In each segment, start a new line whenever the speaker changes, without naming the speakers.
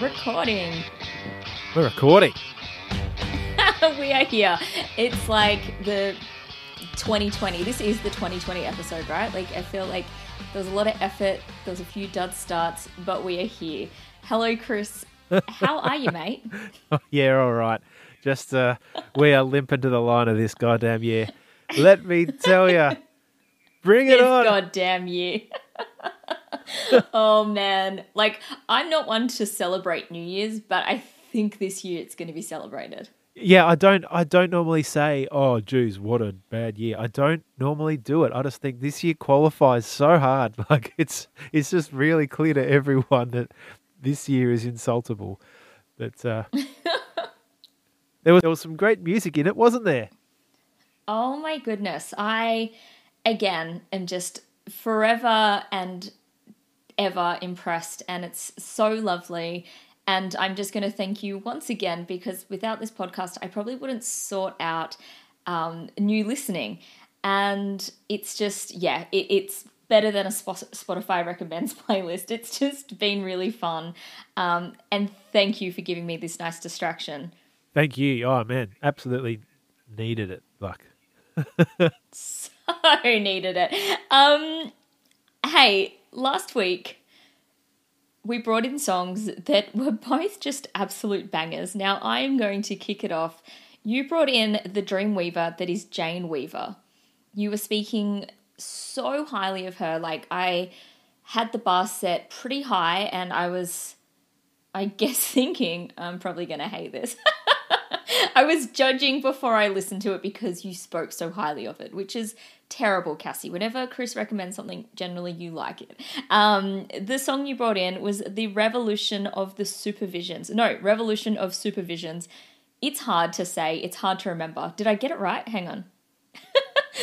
recording.
We're recording.
we are here. It's like the 2020. This is the 2020 episode, right? Like, I feel like there was a lot of effort, there was a few dud starts, but we are here. Hello, Chris. How are you, mate?
yeah, all right. Just uh, we are limping to the line of this goddamn year. Let me tell you, bring it
this
on.
goddamn year. oh man, like I'm not one to celebrate New Year's, but I think this year it's going to be celebrated.
Yeah, I don't. I don't normally say, "Oh, geez, what a bad year." I don't normally do it. I just think this year qualifies so hard. Like it's it's just really clear to everyone that this year is insultable. That uh, there was there was some great music in it, wasn't there?
Oh my goodness. I, again, am just forever and ever impressed, and it's so lovely. And I'm just going to thank you once again because without this podcast, I probably wouldn't sort out um, new listening. And it's just, yeah, it, it's better than a Spotify recommends playlist. It's just been really fun. Um, and thank you for giving me this nice distraction.
Thank you. Oh, man, absolutely needed it. Like,
so needed it. Um, hey, last week we brought in songs that were both just absolute bangers. Now I am going to kick it off. You brought in the Dreamweaver that is Jane Weaver. You were speaking so highly of her. Like I had the bar set pretty high and I was I guess thinking I'm probably going to hate this. I was judging before I listened to it because you spoke so highly of it, which is terrible, Cassie. Whenever Chris recommends something, generally you like it. Um, the song you brought in was The Revolution of the Supervisions. No, Revolution of Supervisions. It's hard to say, it's hard to remember. Did I get it right? Hang on.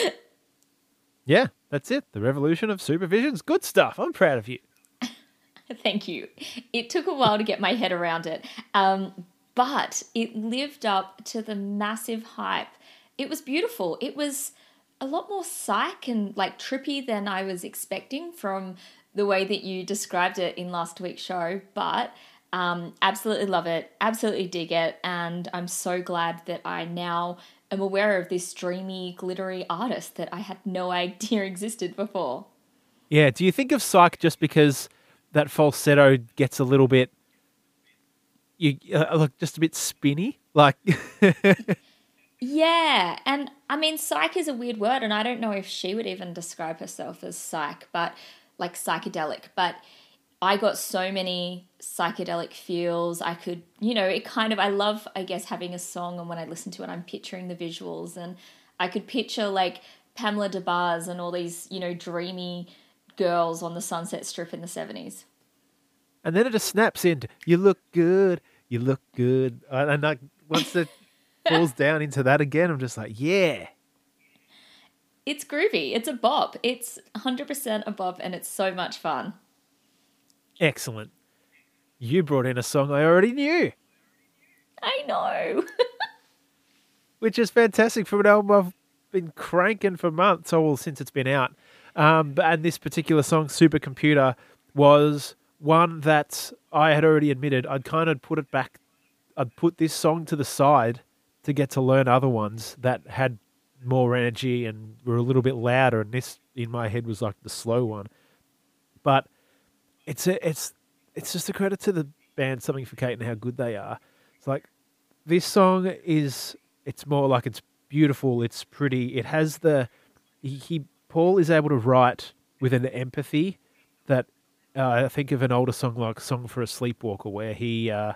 yeah, that's it. The Revolution of Supervisions. Good stuff. I'm proud of you.
Thank you. It took a while to get my head around it. Um, but it lived up to the massive hype. It was beautiful. It was a lot more psych and like trippy than I was expecting from the way that you described it in last week's show. But um, absolutely love it, absolutely dig it, and I'm so glad that I now am aware of this dreamy, glittery artist that I had no idea existed before.
Yeah, do you think of psych just because that falsetto gets a little bit you uh, look just a bit spinny, like.
yeah, and I mean, psych is a weird word, and I don't know if she would even describe herself as psych, but like psychedelic. But I got so many psychedelic feels. I could, you know, it kind of. I love, I guess, having a song, and when I listen to it, I'm picturing the visuals, and I could picture like Pamela Des Barres and all these, you know, dreamy girls on the Sunset Strip in the seventies
and then it just snaps into "You look good, you look good," and like once it falls down into that again, I'm just like, yeah.
It's groovy. It's a bop. It's 100% a bop, and it's so much fun.
Excellent. You brought in a song I already knew.
I know.
Which is fantastic for an album I've been cranking for months, or well, since it's been out. Um, and this particular song, Supercomputer, was one that I had already admitted I'd kind of put it back. I'd put this song to the side to get to learn other ones that had more energy and were a little bit louder. And this, in my head, was like the slow one. But it's a, it's it's just a credit to the band Something for Kate and how good they are. It's like this song is it's more like it's beautiful. It's pretty. It has the he, he Paul is able to write with an empathy that uh, I think of an older song like "Song for a Sleepwalker," where he uh,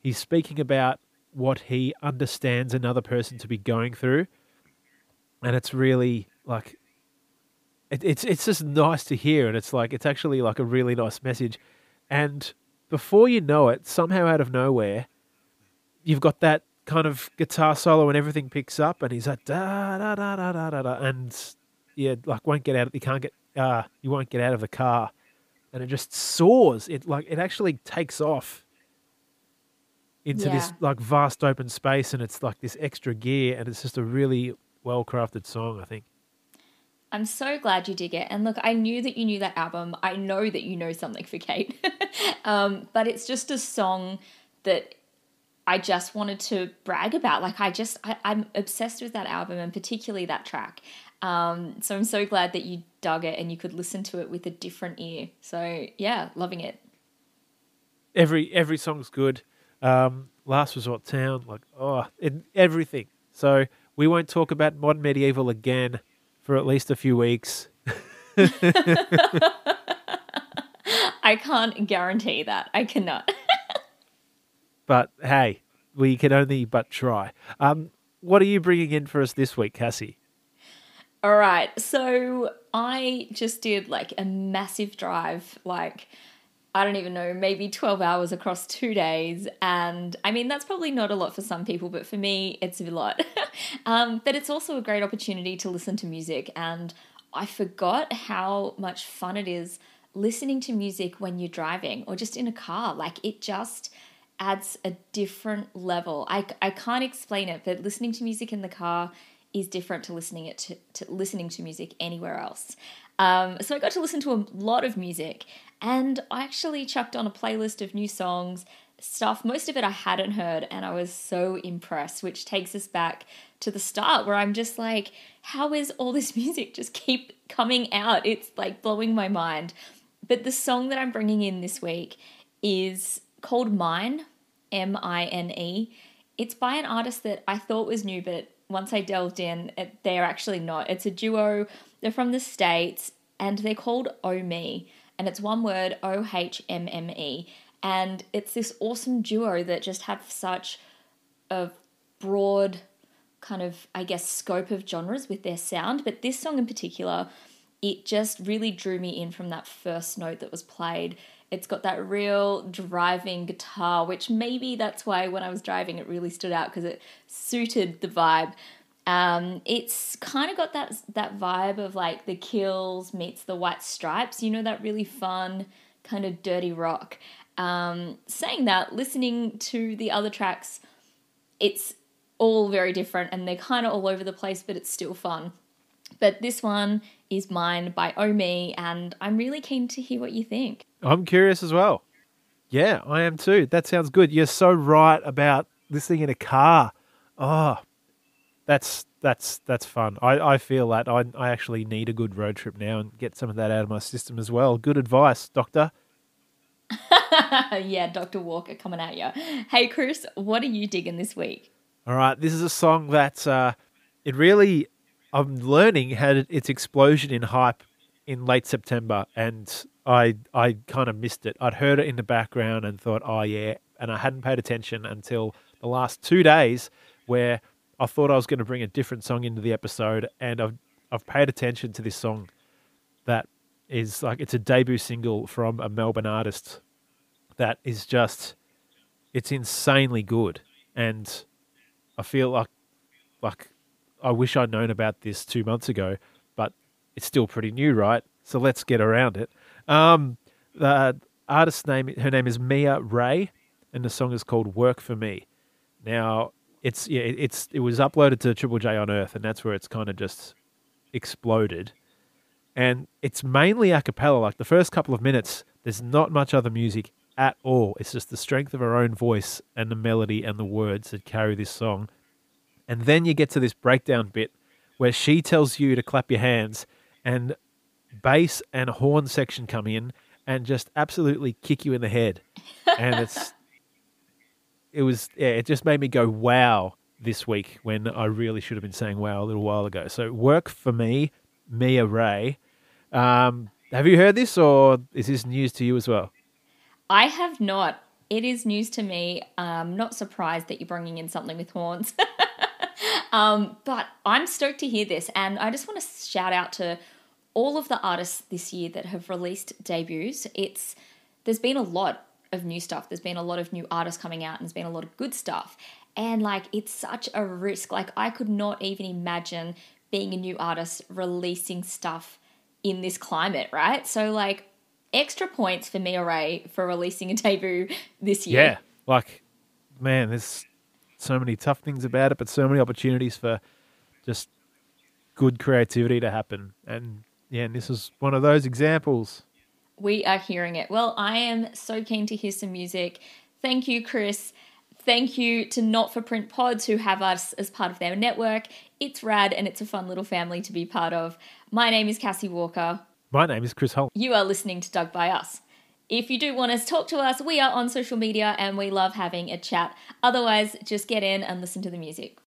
he's speaking about what he understands another person to be going through, and it's really like it, it's it's just nice to hear, and it's like it's actually like a really nice message, and before you know it, somehow out of nowhere, you've got that kind of guitar solo and everything picks up, and he's like da da da da da da, da and yeah, like won't get out. You can't get uh, you won't get out of the car and it just soars. It like it actually takes off into yeah. this like vast open space, and it's like this extra gear, and it's just a really well crafted song. I think.
I'm so glad you dig it. And look, I knew that you knew that album. I know that you know something for Kate. um, but it's just a song that I just wanted to brag about. Like, I just, I, am obsessed with that album and particularly that track. Um, so I'm so glad that you dug it and you could listen to it with a different ear. So yeah, loving it.
Every every song's good. Um, Last Resort Town, like oh, it, everything. So we won't talk about modern medieval again for at least a few weeks.
I can't guarantee that. I cannot.
but hey, we can only but try. Um, what are you bringing in for us this week, Cassie?
All right. So I just did like a massive drive, like I don't even know, maybe 12 hours across two days. And I mean, that's probably not a lot for some people, but for me, it's a lot. um, but it's also a great opportunity to listen to music. And I forgot how much fun it is listening to music when you're driving or just in a car. Like, it just adds a different level. I, I can't explain it, but listening to music in the car is different to listening it to, to listening to music anywhere else. Um, so I got to listen to a lot of music, and I actually chucked on a playlist of new songs, stuff. Most of it I hadn't heard, and I was so impressed. Which takes us back to the start, where I'm just like, how is all this music just keep coming out? It's like blowing my mind. But the song that I'm bringing in this week is called Mine, M I N E. It's by an artist that I thought was new, but once I delved in, it, they're actually not. It's a duo. They're from the States and they're called Ohmme. And it's one word, O H M M E. And it's this awesome duo that just have such a broad kind of, I guess, scope of genres with their sound. But this song in particular, it just really drew me in from that first note that was played. It's got that real driving guitar, which maybe that's why when I was driving it really stood out because it suited the vibe. Um, it's kind of got that that vibe of like the Kills meets the White Stripes. You know that really fun kind of dirty rock. Um, saying that, listening to the other tracks, it's all very different and they're kind of all over the place, but it's still fun. But this one is mine by Ohmme, and I'm really keen to hear what you think.
I'm curious as well. Yeah, I am too. That sounds good. You're so right about listening in a car. Oh, that's that's that's fun. I, I feel that I I actually need a good road trip now and get some of that out of my system as well. Good advice, Doctor.
yeah, Doctor Walker coming at you. Hey, Chris, what are you digging this week?
All right, this is a song that uh, it really I'm learning had its explosion in hype in late September, and I I kind of missed it. I'd heard it in the background and thought, oh yeah, and I hadn't paid attention until the last two days, where I thought I was going to bring a different song into the episode, and I've I've paid attention to this song that is like it's a debut single from a Melbourne artist that is just it's insanely good, and I feel like like I wish I'd known about this two months ago, but it's still pretty new, right? So let's get around it. Um, the artist's name, her name is Mia Ray, and the song is called "Work for Me." Now, it's yeah, it's it was uploaded to Triple J Unearthed, and that's where it's kind of just exploded. And it's mainly a cappella. Like the first couple of minutes, there's not much other music at all. It's just the strength of her own voice and the melody and the words that carry this song. And then you get to this breakdown bit where she tells you to clap your hands, and bass and horn section come in and just absolutely kick you in the head. and it's it was yeah, it just made me go wow this week when I really should have been saying wow a little while ago. So work for me, Mia Ray. Um, have you heard this or is this news to you as well?
I have not. It is news to me. I'm not surprised that you're bringing in something with horns. Um, but I'm stoked to hear this, and I just want to shout out to all of the artists this year that have released debuts. It's there's been a lot of new stuff. There's been a lot of new artists coming out, and there's been a lot of good stuff. And like, it's such a risk. Like, I could not even imagine being a new artist releasing stuff in this climate, right? So like, extra points for Mia Ray for releasing a debut this year.
Yeah, like, man, there's so many tough things about it, but so many opportunities for just good creativity to happen. And yeah, and this is one of those examples.
We are hearing it. Well, I am so keen to hear some music. Thank you, Chris. Thank you to Not for Print Pods who have us as part of their network. It's rad and it's a fun little family to be part of. My name is Cassie Walker.
My name is Chris Holt.
You are listening to Dug by Us. If you do want to talk to us, we are on social media and we love having a chat. Otherwise, just get in and listen to the music.